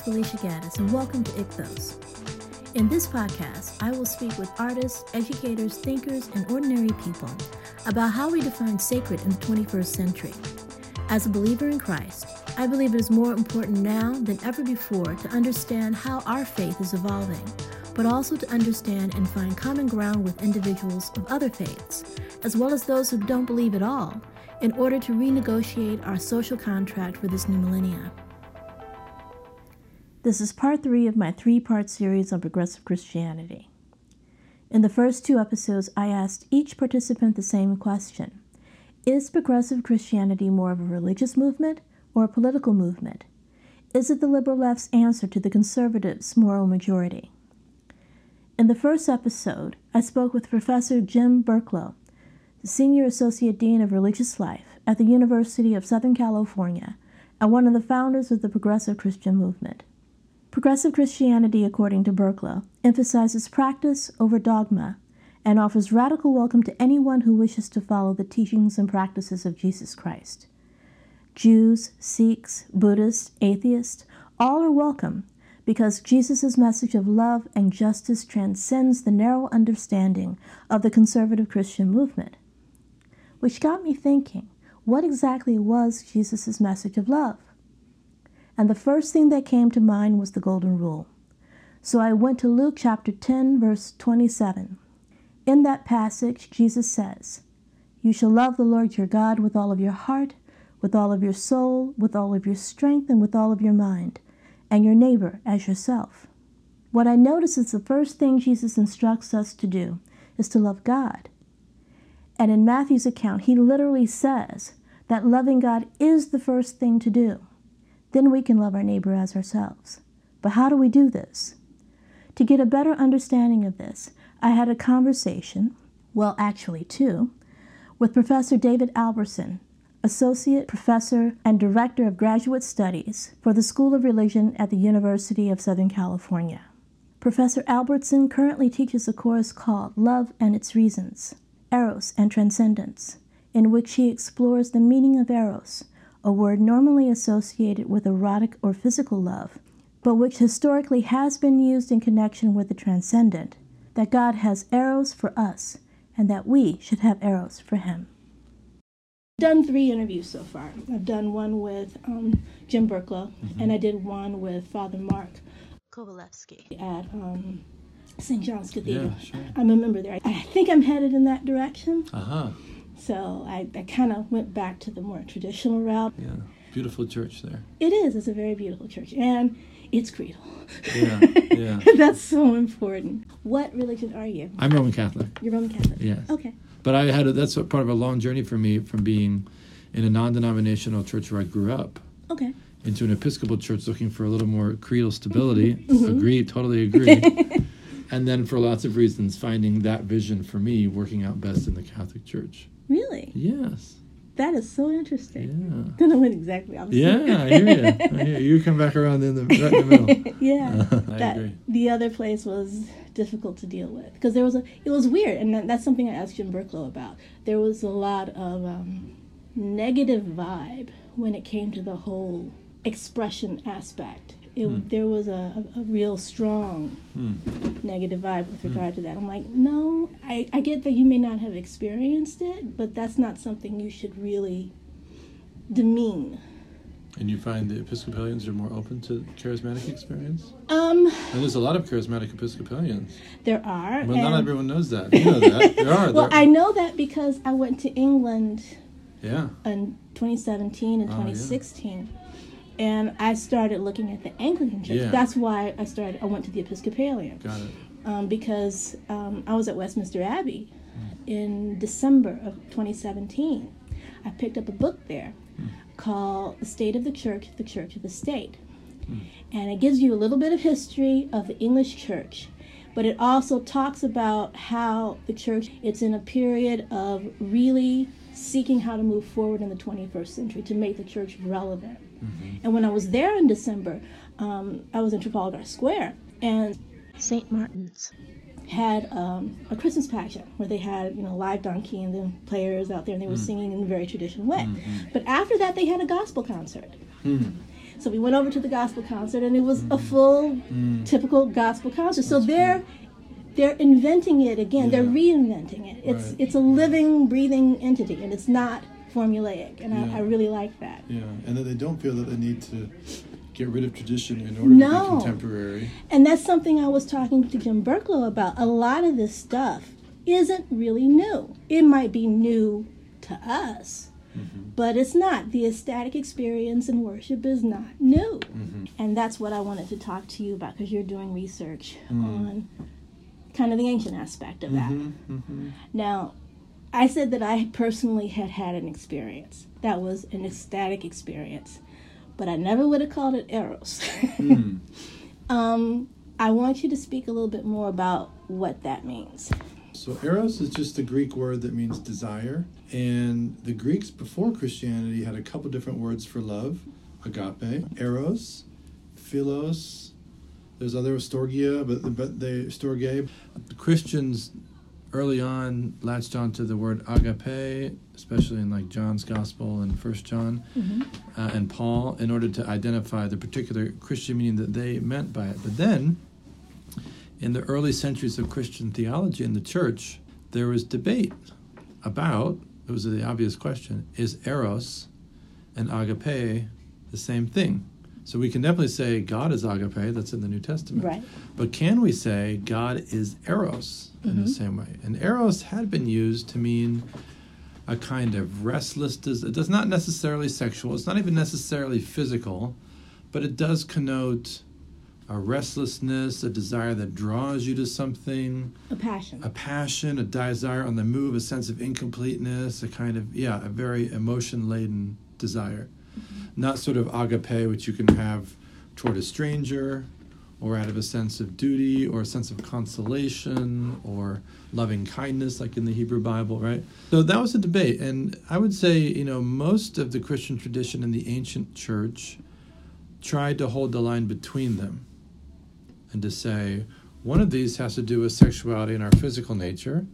Felicia Gaddis, and welcome to Ichthos. In this podcast, I will speak with artists, educators, thinkers, and ordinary people about how we define sacred in the 21st century. As a believer in Christ, I believe it is more important now than ever before to understand how our faith is evolving, but also to understand and find common ground with individuals of other faiths, as well as those who don't believe at all, in order to renegotiate our social contract for this new millennia. This is part three of my three part series on progressive Christianity. In the first two episodes, I asked each participant the same question Is progressive Christianity more of a religious movement or a political movement? Is it the liberal left's answer to the conservatives' moral majority? In the first episode, I spoke with Professor Jim Burklo, the Senior Associate Dean of Religious Life at the University of Southern California and one of the founders of the Progressive Christian Movement. Progressive Christianity, according to Burklo, emphasizes practice over dogma and offers radical welcome to anyone who wishes to follow the teachings and practices of Jesus Christ. Jews, Sikhs, Buddhists, atheists, all are welcome because Jesus' message of love and justice transcends the narrow understanding of the conservative Christian movement. Which got me thinking what exactly was Jesus' message of love? And the first thing that came to mind was the Golden Rule. So I went to Luke chapter 10, verse 27. In that passage, Jesus says, You shall love the Lord your God with all of your heart, with all of your soul, with all of your strength, and with all of your mind, and your neighbor as yourself. What I notice is the first thing Jesus instructs us to do is to love God. And in Matthew's account, he literally says that loving God is the first thing to do. Then we can love our neighbor as ourselves. But how do we do this? To get a better understanding of this, I had a conversation, well, actually, two, with Professor David Albertson, Associate Professor and Director of Graduate Studies for the School of Religion at the University of Southern California. Professor Albertson currently teaches a course called Love and Its Reasons Eros and Transcendence, in which he explores the meaning of Eros a word normally associated with erotic or physical love, but which historically has been used in connection with the transcendent, that God has eros for us, and that we should have eros for Him. I've done three interviews so far. I've done one with um, Jim Burklo, mm-hmm. and I did one with Father Mark Kowalewski at um, St. John's Cathedral. Yeah, sure. I'm a member there. I think I'm headed in that direction. Uh huh. So I, I kind of went back to the more traditional route. Yeah, beautiful church there. It is. It's a very beautiful church, and it's creedal. Yeah, yeah. That's so important. What religion are you? I'm Roman Catholic. You're Roman Catholic. Yes. Okay. But I had a, that's a part of a long journey for me from being in a non-denominational church where I grew up. Okay. Into an Episcopal church looking for a little more creedal stability. mm-hmm. Agree, totally agree. and then for lots of reasons, finding that vision for me working out best in the Catholic Church. Really? Yes. That is so interesting. Yeah. Then I went exactly opposite. Yeah, I hear you. I hear you. you come back around in the right in the middle. yeah. Uh, I that, agree. The other place was difficult to deal with because there was a it was weird and that, that's something I asked Jim Burklo about. There was a lot of um, negative vibe when it came to the whole expression aspect it, hmm. there was a, a, real strong hmm. negative vibe with hmm. regard to that. I'm like, no, I, I get that you may not have experienced it, but that's not something you should really demean. And you find the Episcopalians are more open to charismatic experience? Um, and there's a lot of charismatic Episcopalians. There are. Well, not everyone knows that. You know that. There are. well, I know that because I went to England. Yeah. In 2017 and 2016. yeah and I started looking at the Anglican Church. Yeah. That's why I started. I went to the Episcopalian. Got it. Um, because um, I was at Westminster Abbey mm. in December of 2017. I picked up a book there mm. called "The State of the Church: The Church of the State," mm. and it gives you a little bit of history of the English Church. But it also talks about how the church it's in a period of really seeking how to move forward in the 21st century to make the church relevant. Mm-hmm. And when I was there in December, um, I was in Trafalgar Square, and St. Martin's had um, a Christmas pageant where they had you know live donkey and then players out there and they were mm. singing in a very traditional way. Mm-hmm. But after that, they had a gospel concert. Mm. So we went over to the gospel concert, and it was a full, typical gospel concert. So they're they're inventing it again. They're reinventing it. It's Right. it's a living, breathing entity, and it's not formulaic. And Yeah. I, I really like that. Yeah, and that they don't feel that they need to get rid of tradition in order to No. be contemporary. And that's something I was talking to Jim Burklo about. A lot of this stuff isn't really new. It might be new to us, mm-hmm. but it's not. The ecstatic experience in worship is not new. Mm-hmm. And that's what I wanted to talk to you about because you're doing research mm. on kind of the ancient aspect of that. Mm-hmm, mm-hmm. Now, I said that I personally had had an experience that was an ecstatic experience, but I never would have called it eros. Hmm. um, I want you to speak a little bit more about what that means. So eros is just the Greek word that means desire, and the Greeks before Christianity had a couple different words for love: agape, eros, philos. There's other storgia, but but they storge. Christians early on latched onto the word agape, especially in like John's Gospel and First John uh, and Paul, in order to identify the particular Christian meaning that they meant by it. But then, in the early centuries of Christian theology in the church, there was debate about. It was the obvious question: Is eros and agape the same thing? So we can definitely say God is agape. That's in the New Testament. Right. But can we say God is eros in the mm-hmm. same way? And eros had been used to mean a kind of restless. Des- it does not necessarily sexual. It's not even necessarily physical, but it does connote a restlessness, a desire that draws you to something, A passion. a passion, a desire on the move, a sense of incompleteness, a kind of yeah, a very emotion laden desire. Not sort of agape, which you can have toward a stranger, or out of a sense of duty, or a sense of consolation, or loving kindness, like in the Hebrew Bible, right? So that was a debate, and I would say you know most of the Christian tradition in the ancient church tried to hold the line between them, and to say one of these has to do with sexuality and our physical nature,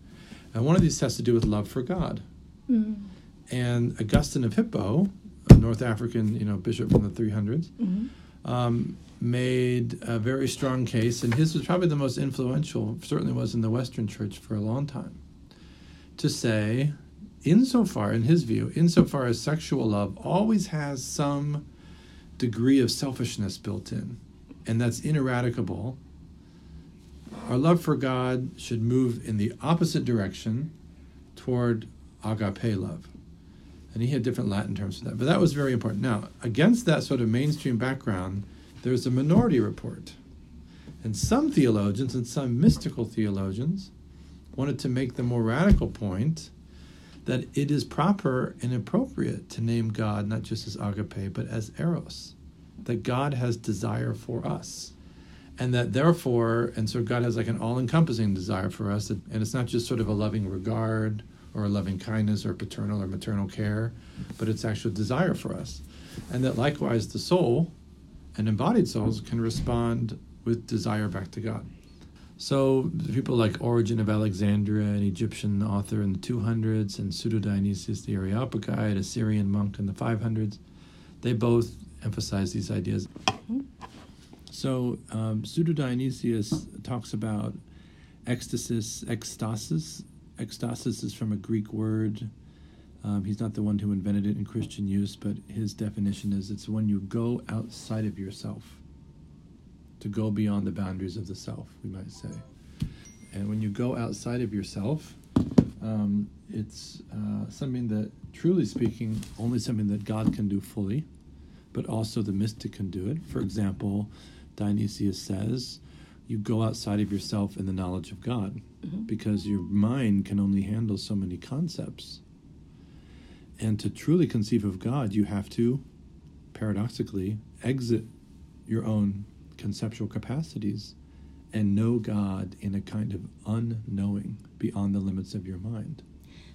and one of these has to do with love for God. Mm. And Augustine of Hippo, North African, you know, bishop from the 300s, Mhm. um, made a very strong case, and his was probably the most influential, certainly was in the Western Church for a long time, to say, insofar, in his view, insofar as sexual love always has some degree of selfishness built in, and that's ineradicable, our love for God should move in the opposite direction toward agape love. And he had different Latin terms for that. But that was very important. Now, against that sort of mainstream background, there's a minority report. And some theologians and some mystical theologians wanted to make the more radical point that it is proper and appropriate to name God not just as agape, but as eros. That God has desire for us. And that therefore, and so God has like an all encompassing desire for us. And it's not just sort of a loving regard or loving kindness or paternal or maternal care, but it's actual desire for us. And that likewise the soul and embodied souls can respond with desire back to God. So people like Origen of Alexandria, an Egyptian author in the 200s, and Pseudo Dionysius the Areopagite, a Syrian monk in the 500s, they both emphasize these ideas. So um, Pseudo Dionysius talks about ecstasis, ecstasis. Ecstasis is from a Greek word. Um, he's not the one who invented it in Christian use, but his definition is it's when you go outside of yourself, to go beyond the boundaries of the self, we might say. And when you go outside of yourself, um, it's uh, something that, truly speaking, only something that God can do fully, but also the mystic can do it. For example, Dionysius says, you go outside of yourself in the knowledge of God Mm-hmm. because your mind can only handle so many concepts. And to truly conceive of God, you have to, paradoxically, exit your own conceptual capacities and know God in a kind of unknowing beyond the limits of your mind.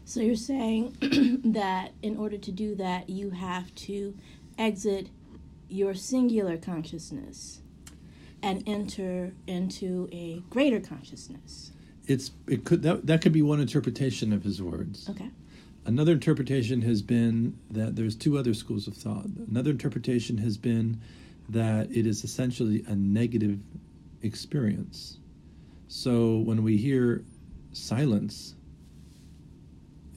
So you're saying that in order to do that, you have to exit your singular consciousness and enter into a greater consciousness. It's it could that that could be one interpretation of his words. Okay. Another interpretation has been that there's two other schools of thought. Another interpretation has been that it is essentially a negative experience. So when we hear silence,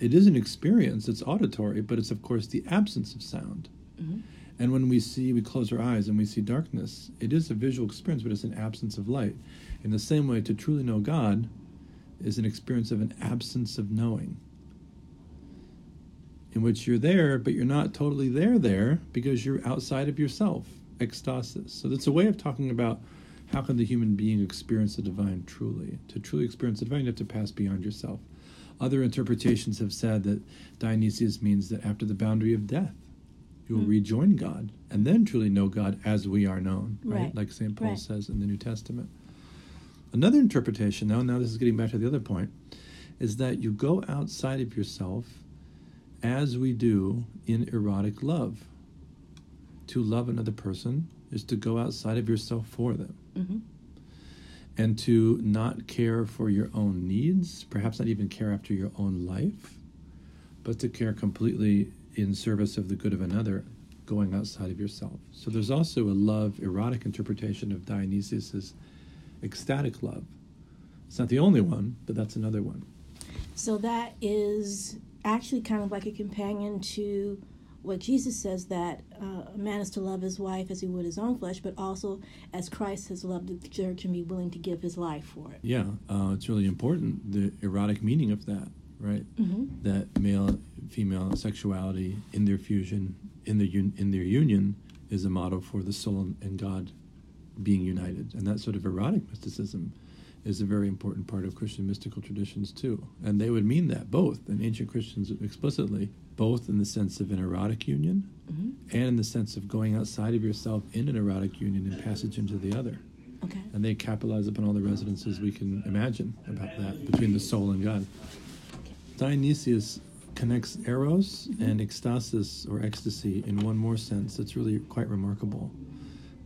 it is an experience, it's auditory, but it's of course the absence of sound. Mhm. And when we see, we close our eyes and we see darkness, it is a visual experience, but it's an absence of light. In the same way, to truly know God is an experience of an absence of knowing, in which you're there, but you're not totally there there because you're outside of yourself, ecstasis. So that's a way of talking about how can the human being experience the divine truly. To truly experience the divine, you have to pass beyond yourself. Other interpretations have said that Dionysius means that after the boundary of death, you will Hmm. rejoin God and then truly know God as we are known, right? Right. Like St. Paul Right. says in the New Testament. Another interpretation, though, now this is getting back to the other point, is that you go outside of yourself as we do in erotic love. To love another person is to go outside of yourself for them hmm and to not care for your own needs, perhaps not even care after your own life, but to care completely in service of the good of another, going outside of yourself. So there's also a love, erotic interpretation of Dionysius's ecstatic love. It's not the only one, but that's another one. So that is actually kind of like a companion to what Jesus says that uh, a man is to love his wife as he would his own flesh, but also as Christ has loved the church and be willing to give his life for it. Yeah, uh, it's really important, the erotic meaning of that, right? hmm that male female sexuality in their fusion in their un- in their union is a model for the soul and God being united and that sort of erotic mysticism is a very important part of Christian mystical traditions too and they would mean that both in ancient Christians explicitly both in the sense of an erotic union hmm and in the sense of going outside of yourself in an erotic union and passage into the other Okay. and they capitalize upon all the resonances we can imagine about that between the soul and God. Dionysius connects eros and ecstasis or ecstasy in one more sense that's really quite remarkable.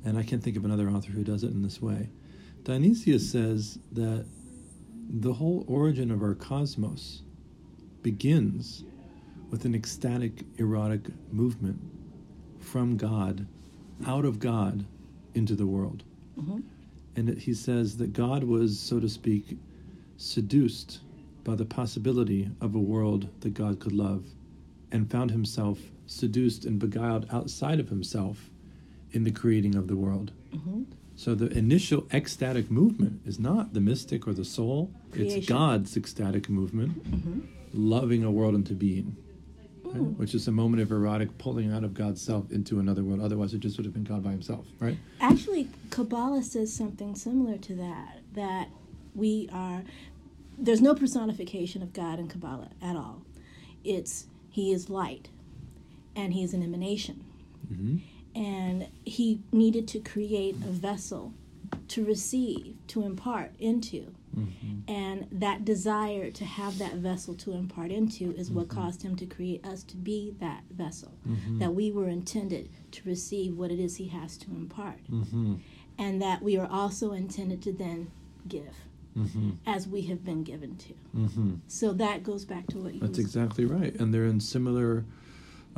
And I can't think of another author who does it in this way. Dionysius says that the whole origin of our cosmos begins with an ecstatic erotic movement from God, out of God, into the world. hmm And it, he says that God was, so to speak, seduced by the possibility of a world that God could love and found himself seduced and beguiled outside of himself in the creating of the world. hmm So the initial ecstatic movement is not the mystic or the soul, it's God's ecstatic movement, hmm loving a world into being. right? Which is a moment of erotic pulling out of God's self into another world. Otherwise, it just would have been God by himself, right? Actually, Kabbalah says something similar to that. That we are. There's no personification of God in Kabbalah at all. It's He is light, and He is an emanation. hmm and he needed to create a vessel to receive, to impart into. hmm And that desire to have that vessel to impart into is what caused him to create us to be that vessel. Mhm. That we were intended to receive what it is he has to impart. hmm And that we are also intended to then give hmm as we have been given to. hmm So that goes back to what you That's exactly right. And they're in similar,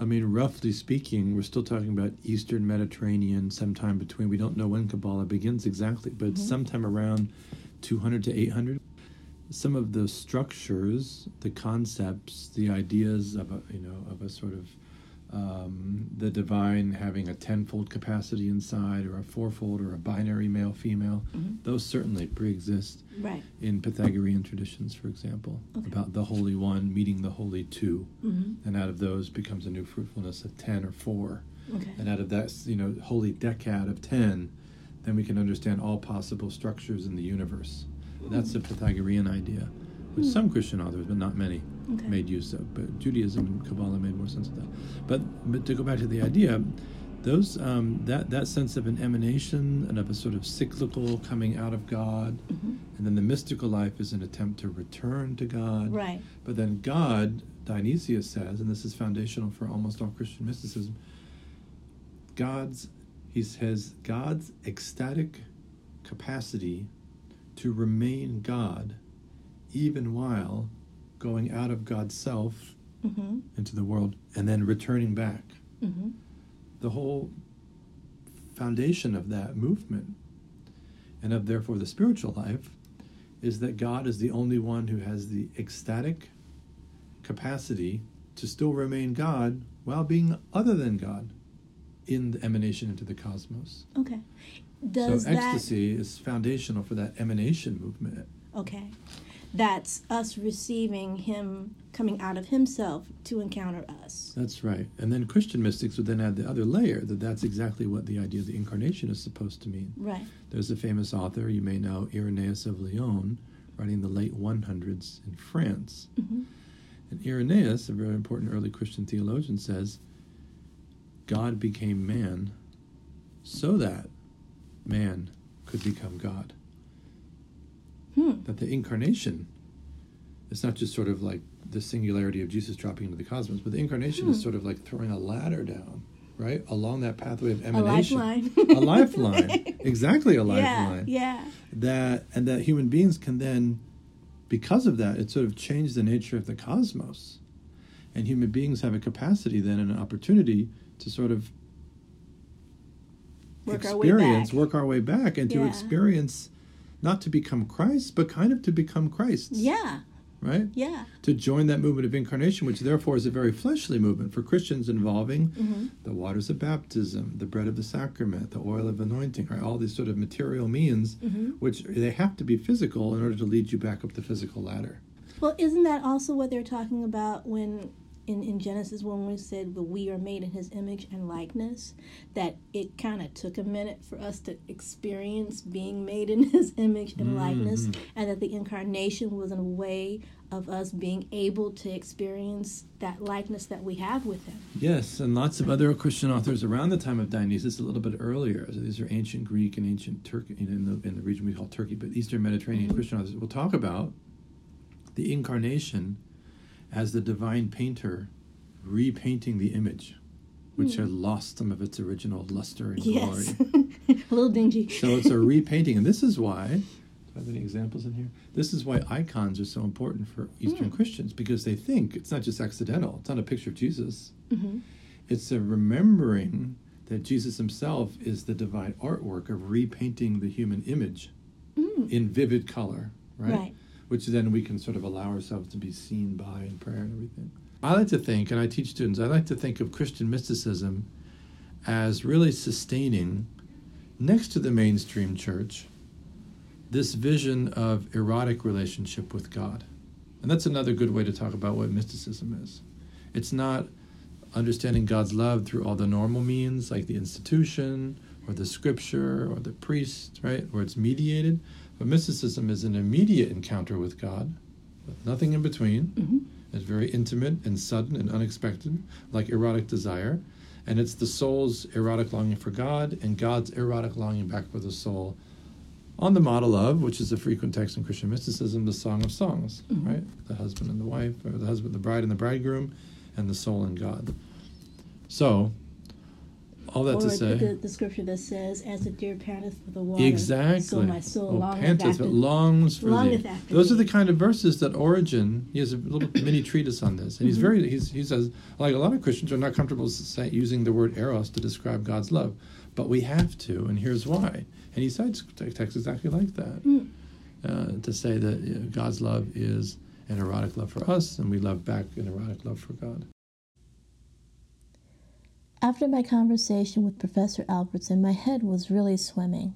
I mean, roughly speaking, we're still talking about Eastern Mediterranean, sometime between, we don't know when Kabbalah begins exactly, but Mhm. sometime around 200 to 800. Some of the structures, the concepts, the ideas of a, you know, of a sort of um, the divine having a tenfold capacity inside, or a fourfold, or a binary male female, Mhm. those certainly pre-exist Right. in Pythagorean traditions, for example, Okay. about the Holy One meeting the Holy Two, hmm and out of those becomes a new fruitfulness of ten or four, Okay. and out of that, you know, holy decad of ten, then we can understand all possible structures in the universe. That's the Pythagorean idea, which Hmm. some Christian authors, but not many, Okay. made use of. But Judaism and Kabbalah made more sense of that. But but to go back to the idea, those um, that that sense of an emanation and of a sort of cyclical coming out of God, Mhm. and then the mystical life is an attempt to return to God. Right. But then God, Dionysius says, and this is foundational for almost all Christian mysticism, God's, he says, God's ecstatic capacity to remain God even while going out of God's self hmm into the world and then returning back. hmm The whole foundation of that movement and of therefore the spiritual life is that God is the only one who has the ecstatic capacity to still remain God while being other than God in the emanation into the cosmos. Okay. Does so ecstasy is foundational for that emanation movement. Okay. That's us receiving him coming out of himself to encounter us. That's right. And then Christian mystics would then add the other layer that that's exactly what the idea of the incarnation is supposed to mean. Right. There's a famous author, you may know, Irenaeus of Lyon, writing in the late 100s in France. Mm-hmm. And Irenaeus, a very important early Christian theologian, says, God became man so that man could become God. Hmm. That the incarnation it's not just sort of like the singularity of Jesus dropping into the cosmos, but the incarnation Hmm. is sort of like throwing a ladder down, right? Along that pathway of emanation. A lifeline. a lifeline. Exactly a lifeline. Yeah, yeah. That and that human beings can then because of that, it sort of changed the nature of the cosmos. And human beings have a capacity then and an opportunity to sort of Work our way experience, back. work our way back, and to experience not to become Christ, but kind of to become Christ. Yeah, Right? yeah. To join that movement of incarnation, which therefore is a very fleshly movement for Christians involving hmm the waters of baptism, the bread of the sacrament, the oil of anointing, right? All these sort of material means, hmm which they have to be physical in order to lead you back up the physical ladder. Well, isn't that also what they're talking about when in, in Genesis when we said that we are made in his image and likeness? That it kind of took a minute for us to experience being made in his image and likeness, Mhm. and that the incarnation was a way of us being able to experience that likeness that we have with him. Yes, and lots of other Christian authors around the time of Dionysius, a little bit earlier. So these are ancient Greek and ancient Turkey in the in the region we call Turkey, but Eastern Mediterranean Mhm. Christian authors will talk about the incarnation as the divine painter repainting the image, which Hmm. had lost some of its original luster and Yes, glory. a little dingy. So it's a repainting, and this is why. Do I have any examples in here? This is why icons are so important for Eastern Mm. Christians because they think it's not just accidental. It's not a picture of Jesus. hmm It's a remembering that Jesus himself is the divine artwork of repainting the human image Mm. in vivid color, right? Right. Which then we can sort of allow ourselves to be seen by in prayer and everything. I like to think, and I teach students, I like to think of Christian mysticism as really sustaining, next to the mainstream church, this vision of erotic relationship with God. And that's another good way to talk about what mysticism is. It's not understanding God's love through all the normal means, like the institution or the scripture or the priest, right, where it's mediated. But mysticism is an immediate encounter with God, with nothing in between. hmm It's very intimate and sudden and unexpected, like erotic desire. And it's the soul's erotic longing for God and God's erotic longing back for the soul on the model of, which is a frequent text in Christian mysticism, the Song of Songs, Mhm. right? The husband and the wife, or the husband, the bride and the bridegroom, and the soul and God. So, all that or to say. The, the scripture that says, "As the deer panteth for the water, Exactly. so my soul oh, longeth panteth, after." but longs for longeth thee. Those are the kind of verses that Origen. He has a little mini treatise on this, and he's Mhm. very. He's, he says like a lot of Christians are not comfortable say, using the word eros to describe God's love, but we have to, and here's why. And he cites te- texts exactly like that Mm. uh, to say that you know, God's love is an erotic love for us, and we love back an erotic love for God. After my conversation with Professor Albertson, my head was really swimming.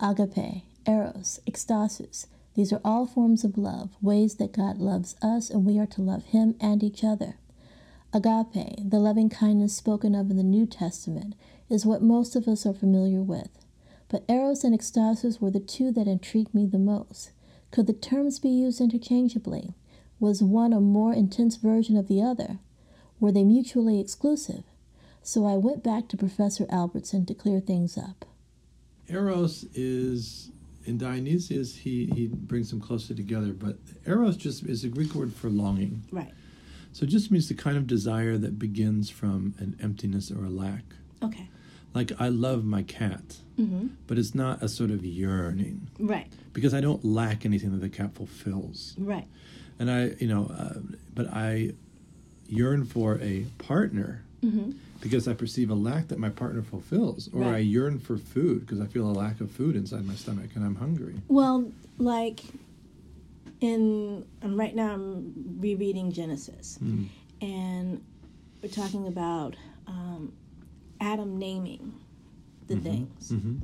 Agape, eros, ecstasis, these are all forms of love, ways that God loves us and we are to love Him and each other. Agape, the loving kindness spoken of in the New Testament, is what most of us are familiar with. But eros and ecstasis were the two that intrigued me the most. Could the terms be used interchangeably? Was one a more intense version of the other? Were they mutually exclusive? So I went back to Professor Albertson to clear things up. Eros is in Dionysius. He he brings them closer together, but eros just is a Greek word for longing. Right. So it just means the kind of desire that begins from an emptiness or a lack. Okay. Like I love my cat, Mm-hmm. but it's not a sort of yearning Right. because I don't lack anything that the cat fulfills. Right. And I, you know, uh, but I yearn for a partner Mm-hmm. because I perceive a lack that my partner fulfills, or Right. I yearn for food because I feel a lack of food inside my stomach and I'm hungry. Well, like in um, right now, I'm rereading Genesis, Mm. and we're talking about um, Adam naming the things. hmm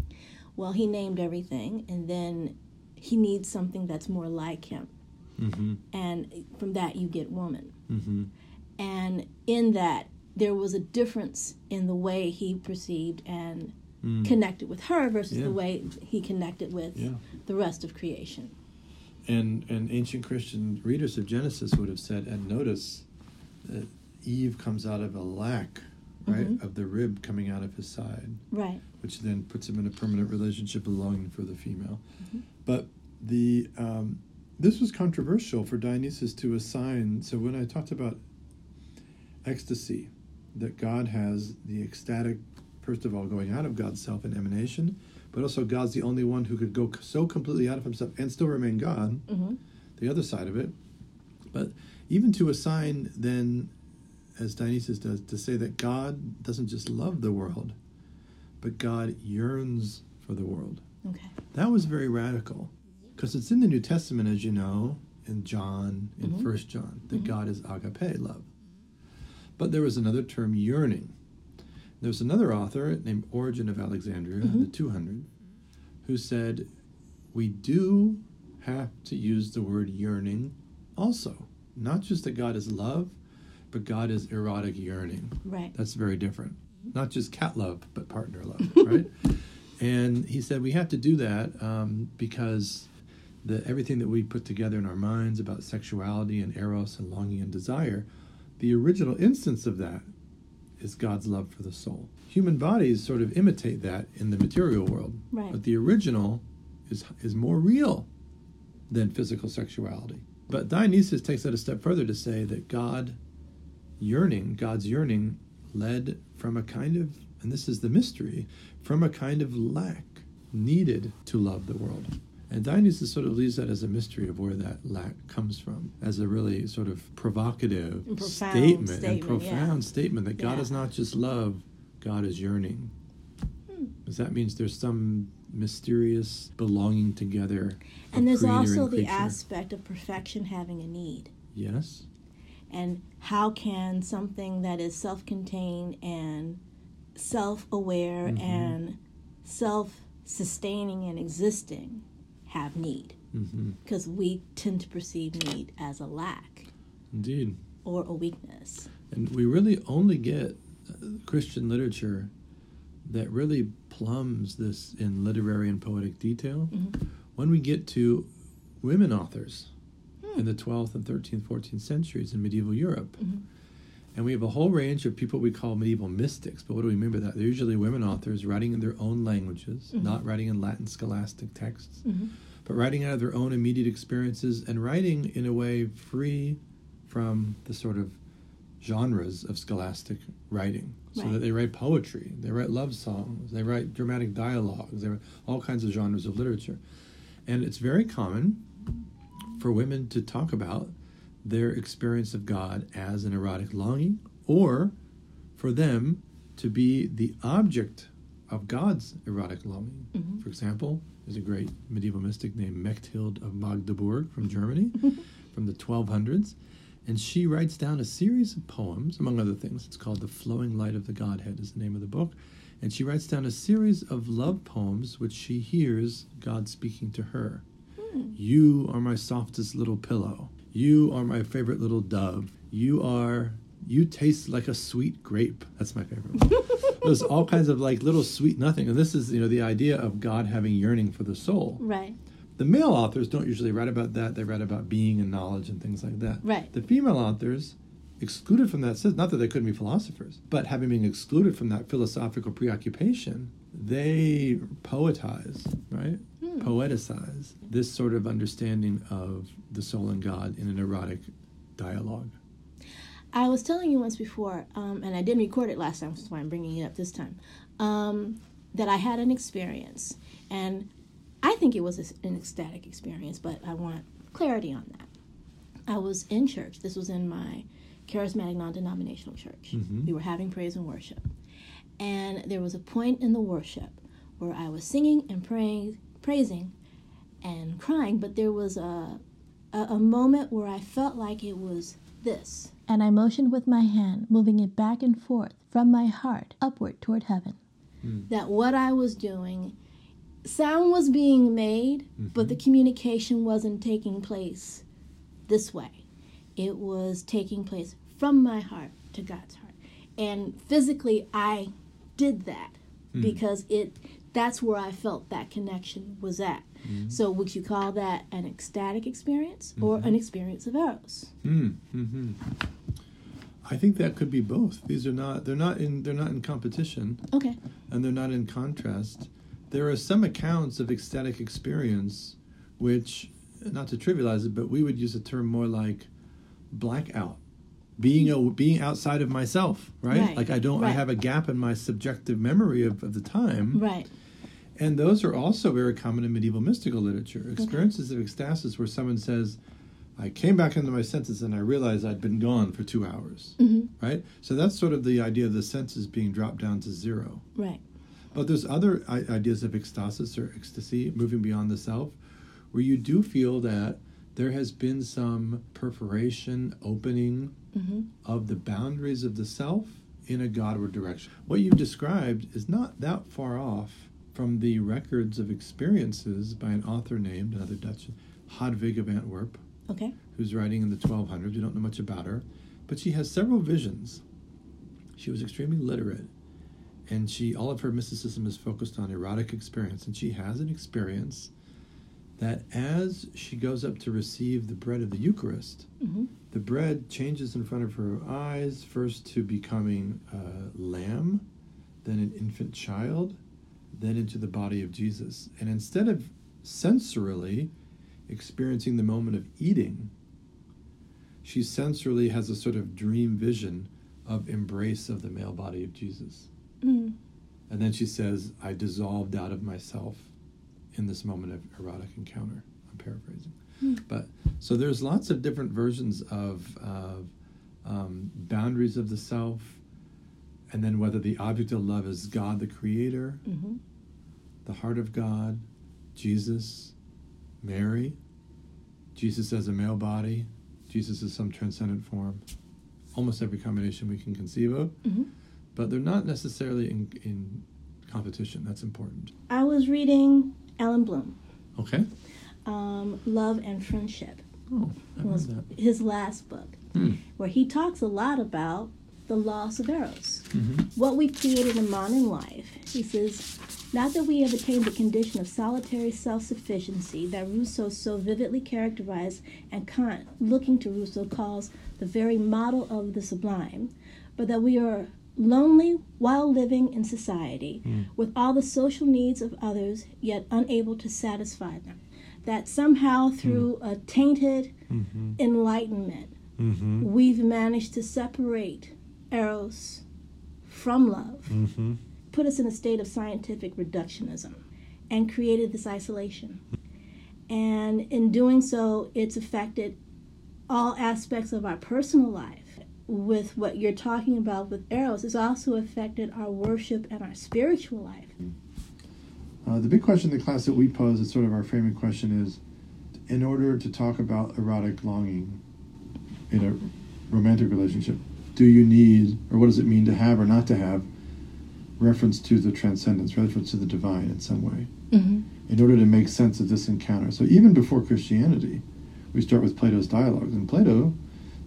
Well, he named everything, and then he needs something that's more like him, hmm and from that you get woman. hmm And in that, there was a difference in the way he perceived and connected with her versus Mm. Yeah. the way he connected with Yeah. the rest of creation. And and ancient Christian readers of Genesis would have said, and notice that Eve comes out of a lack, right, Mhm. of the rib coming out of his side, Right. which then puts him in a permanent relationship belonging for the female. Mm-hmm. But the um, this was controversial for Dionysus to assign. So when I talked about ecstasy, that God has the ecstatic, first of all, going out of God's self and emanation, but also God's the only one who could go so completely out of himself and still remain God, hmm the other side of it. But even to assign then, as Dionysus does, to say that God doesn't just love the world, but God yearns for the world. Okay. That was very radical because it's in the New Testament, as you know, in John, in Mhm. First John, that Mhm. God is agape, love. But there was another term, yearning. There was another author named Origen of Alexandria, in the Mhm. 200, who said, we do have to use the word yearning also. Not just that God is love, but God is erotic yearning. Right. That's very different. Not just cat love, but partner love, right? and he said we have to do that um, because the everything that we put together in our minds about sexuality and eros and longing and desire, the original instance of that is God's love for the soul. Human bodies sort of imitate that in the material world, Right. but the original is is more real than physical sexuality. But Dionysus takes that a step further to say that God yearning, God's yearning, led from a kind of, and this is the mystery, from a kind of lack needed to love the world. And Dionysus sort of leaves that as a mystery of where that lack comes from, as a really sort of provocative And profound statement, and statement, yeah. profound statement that God Yeah. is not just love, God is yearning. Hmm. Because that means there's some mysterious belonging together. And there's also and the aspect of perfection having a need. Yes. And how can something that is self contained and self aware Mhm. and self sustaining and existing have need? hmm Because we tend to perceive need as a lack Indeed. or a weakness. And we really only get uh, Christian literature that really plumbs this in literary and poetic detail Mhm. when we get to women authors Hmm. in the 12th and 13th, 14th centuries in medieval Europe. Mhm. And we have a whole range of people we call medieval mystics. But what do we mean by that? They're usually women authors writing in their own languages, Mhm. not writing in Latin scholastic texts, Mhm. but writing out of their own immediate experiences and writing in a way free from the sort of genres of scholastic writing. So Right. that they write poetry, they write love songs, they write dramatic dialogues, they write all kinds of genres of literature. And it's very common for women to talk about their experience of God as an erotic longing, or for them to be the object of God's erotic longing. Mhm. For example, there's a great medieval mystic named Mechthild of Magdeburg from Germany from the 1200s, and she writes down a series of poems, among other things. It's called The Flowing Light of the Godhead, is the name of the book. And she writes down a series of love poems which she hears God speaking to her. You are my softest little pillow. You are my favorite little dove. You are you taste like a sweet grape. That's my favorite one. There's all kinds of like little sweet nothing. And this is, you know, the idea of God having yearning for the soul. Right. The male authors don't usually write about that. They write about being and knowledge and things like that. Right. The female authors, excluded from that, says not that they couldn't be philosophers, but having been excluded from that philosophical preoccupation, they poetize, right? Hmm. Poeticize this sort of understanding of the soul and God in an erotic dialogue. I was telling you once before, um, and I didn't record it last time, which is why I'm bringing it up this time, um, that I had an experience. And I think it was a- an ecstatic experience, but I want clarity on that. I was in church. This was in my charismatic non-denominational church. Mhm. We were having praise and worship, and there was a point in the worship where I was singing and praying, praising, and crying, but there was a, a a moment where I felt like it was this, and I motioned with my hand, moving it back and forth from my heart upward toward heaven. Hmm. That what I was doing, sound was being made, but mm-hmm. the communication wasn't taking place this way. It was taking place from my heart to God's heart. And physically I did that hmm. because it that's where I felt that connection was at. So would you call that an ecstatic experience or an experience of eros? Mm, hmm I think that could be both. These are not they're not in they're not in competition Okay. and they're not in contrast. There are some accounts of ecstatic experience which not to trivialize it, but we would use a term more like blackout. Being a, being outside of myself, right? Right, Like I don't I have a gap in my subjective memory of, of the time. Right. And those are also very common in medieval mystical literature. Experiences of ecstasis where someone says, I came back into my senses and I realized I'd been gone for two hours. Mhm. Right? So that's sort of the idea of the senses being dropped down to zero. Right. But there's other I- ideas of ecstasis or ecstasy, moving beyond the self, where you do feel that there has been some perforation, opening Mhm. of the boundaries of the self in a Godward direction. What you've described is not that far off from the records of experiences by an author named, another Dutch, Hadewijch of Antwerp, Okay. who's writing in the 1200s. We don't know much about her, but she has several visions. She was extremely literate, and she all of her mysticism is focused on erotic experience. And she has an experience that as she goes up to receive the bread of the Eucharist, Mhm. the bread changes in front of her eyes, first to becoming a lamb, then an infant child, then into the body of Jesus. And instead of sensorily experiencing the moment of eating, she sensorily has a sort of dream vision of embrace of the male body of Jesus. Mm. And then she says, I dissolved out of myself in this moment of erotic encounter. I'm paraphrasing. Hmm. But so there's lots of different versions of, of um, boundaries of the self, and then whether the object of love is God the Creator, Mhm. the heart of God, Jesus, Mary, Jesus as a male body, Jesus as some transcendent form. Almost every combination we can conceive of, Mhm. but they're not necessarily in, in competition. That's important. I was reading Allan Bloom, Okay. um, Love and Friendship. Oh, was that. his last book, Hmm. where he talks a lot about the loss of eros. Mhm. What we created in modern life. He says, not that we have attained the condition of solitary self sufficiency that Rousseau so vividly characterized and Kant, looking to Rousseau, calls the very model of the sublime, but that we are lonely while living in society with all the social needs of others, yet unable to satisfy them. That somehow through a tainted Mhm. enlightenment, Mhm. we've managed to separate eros from love, Mhm. put us in a state of scientific reductionism, and created this isolation. And in doing so, it's affected all aspects of our personal life. With what you're talking about with eros, it's also affected our worship and our spiritual life. Uh, the big question in the class that we pose, is sort of our framing question, is in order to talk about erotic longing in a romantic relationship, do you need, or what does it mean to have or not to have, reference to the transcendence, reference to the divine in some way, Mm-hmm. in order to make sense of this encounter? So even before Christianity, we start with Plato's dialogues, and Plato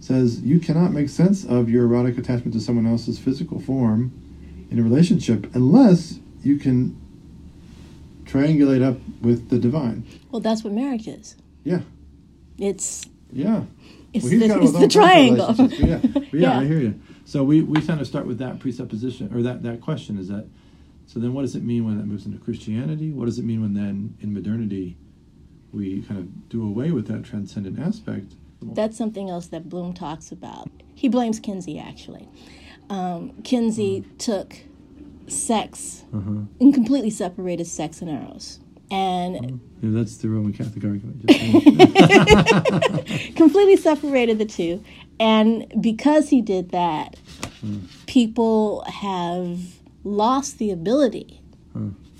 says you cannot make sense of your erotic attachment to someone else's physical form in a relationship unless you can triangulate up with the divine. Well, that's what marriage is. Yeah. It's Yeah. It's Well, the, it's the triangle. but yeah. But yeah, I hear you. So we, we kind of start with that presupposition or that, that question is that so then what does it mean when that moves into Christianity? What does it mean when then in modernity we kind of do away with that transcendent aspect? That's something else that Bloom talks about. He blames Kinsey, actually. Um, Kinsey took sex Uh-huh. and completely separated sex and eros. And mm-hmm. Yeah, that's the Roman Catholic argument. Completely separated the two And because he did that, mm. people have lost the ability,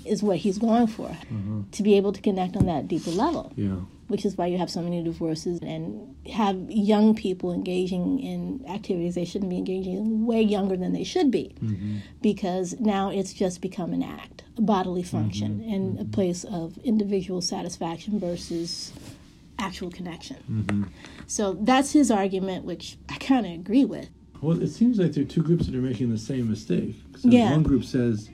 is what he's going for, mm-hmm. to be able to connect on that deeper level. Yeah. Which is why you have so many divorces and have young people engaging in activities they shouldn't be engaging in way younger than they should be. Mm-hmm. Because now it's just become an act, bodily function, mm-hmm. and a mm-hmm. place of individual satisfaction versus actual connection. Mm-hmm. So that's his argument, which I kind of agree with. Well, it seems like there are two groups that are making the same mistake. So Yeah. One group says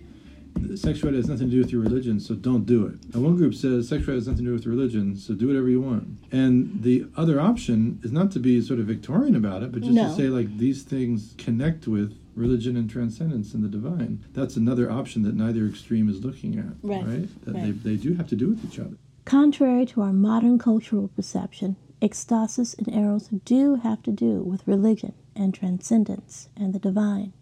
sexuality has nothing to do with your religion, so don't do it. And one group says sexuality has nothing to do with religion, so do whatever you want. And the other option is not to be sort of Victorian about it, but just No. to say like these things connect with religion and transcendence and the divine. That's another option that neither extreme is looking at. Right. That Right. They, they do have to do with each other. Contrary to our modern cultural perception, ecstasis and eros do have to do with religion and transcendence and the divine.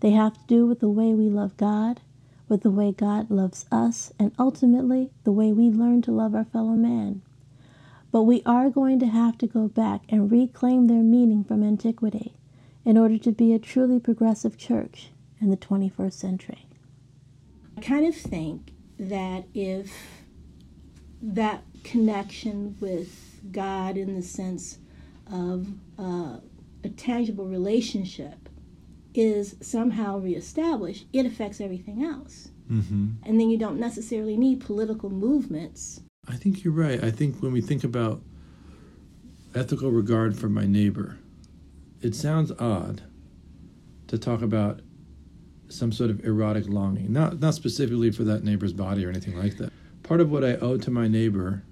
They have to do with the way we love God, with the way God loves us, and ultimately the way we learn to love our fellow man. But we are going to have to go back and reclaim their meaning from antiquity in order to be a truly progressive church in the 21st century. I kind of think that if that connection with God in the sense of uh, a tangible relationship is somehow reestablished, it affects everything else. Mm-hmm. And then you don't necessarily need political movements. I think you're right. I think when we think about ethical regard for my neighbor, it sounds odd to talk about some sort of erotic longing, not not specifically for that neighbor's body or anything like that. Part of what I owe to my neighbor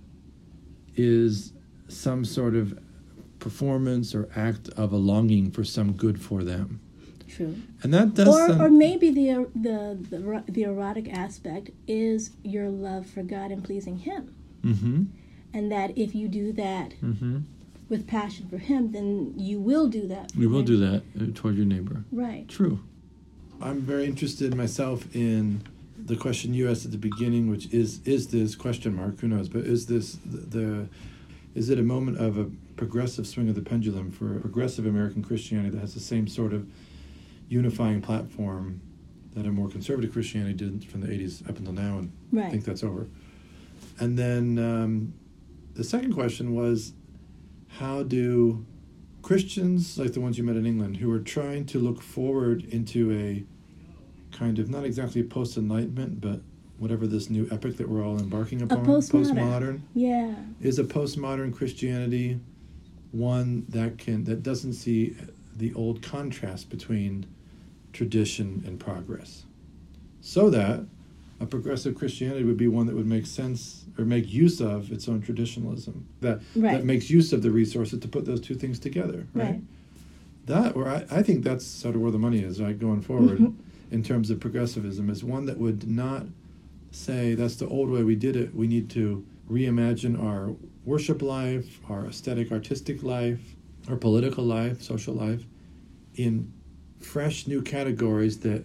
is some sort of performance or act of a longing for some good for them, True. and that does. Or, sound- or maybe the, the the the erotic aspect is your love for God and pleasing Him, mm-hmm, and that if you do that mm-hmm. With passion for Him, then you will do that. for We will him. do that uh, toward your neighbor. Right. True. I'm very interested myself in the question you asked at the beginning, which is is this question mark? Who knows? But is this the, the is it a moment of a progressive swing of the pendulum for progressive American Christianity that has the same sort of unifying platform that a more conservative Christianity did from the 80s up until now, and I think that's over. And then um, the second question was, how do Christians like the ones you met in England who are trying to look forward into a kind of not exactly post enlightenment, but whatever this new epic that we're all embarking upon, postmodern. postmodern, Yeah. is a postmodern Christianity one that can that doesn't see the old contrast between tradition and progress. So that a progressive Christianity would be one that would make sense or make use of its own traditionalism. That Right. that makes use of the resources to put those two things together. Right. Right. That or I, I think that's sort of where the money is, right, going forward Mhm. in terms of progressivism, is one that would not say that's the old way we did it. We need to reimagine our worship life, our aesthetic artistic life, our political life, social life, in fresh new categories that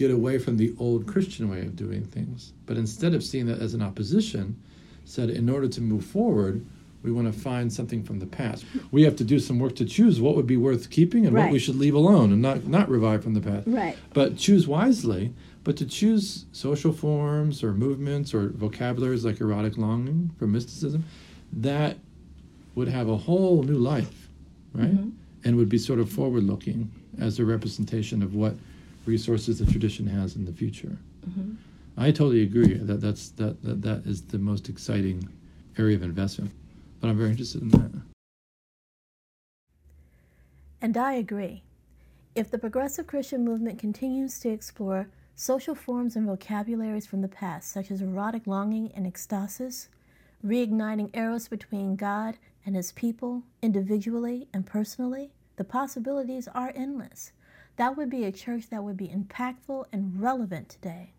get away from the old Christian way of doing things. But instead of seeing that as an opposition, said in order to move forward, we want to find something from the past. We have to do some work to choose what would be worth keeping and what we should leave alone and not, not revive from the past. Right. But choose wisely, but to choose social forms or movements or vocabularies like erotic longing for mysticism, that would have a whole new life, right? Mhm. And would be sort of forward looking as a representation of what resources the tradition has in the future. Mhm. I totally agree that that's that, that that is the most exciting area of investment. But I'm very interested in that. And I agree. If the progressive Christian movement continues to explore social forms and vocabularies from the past, such as erotic longing and ecstasis, reigniting eros between God and his people, individually and personally, the possibilities are endless. That would be a church that would be impactful and relevant today.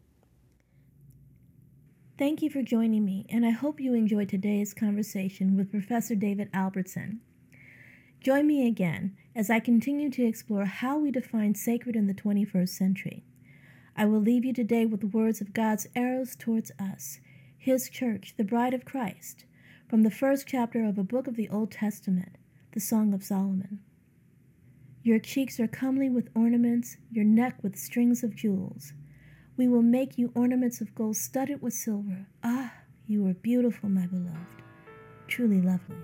Thank you for joining me, and I hope you enjoyed today's conversation with Professor David Albertson. Join me again as I continue to explore how we define sacred in the 21st century. I will leave you today with the words of God's eros towards us, His church, the bride of Christ, from the first chapter of a book of the Old Testament, the Song of Solomon. Your cheeks are comely with ornaments, your neck with strings of jewels. We will make you ornaments of gold studded with silver. Ah, you are beautiful, my beloved, truly lovely.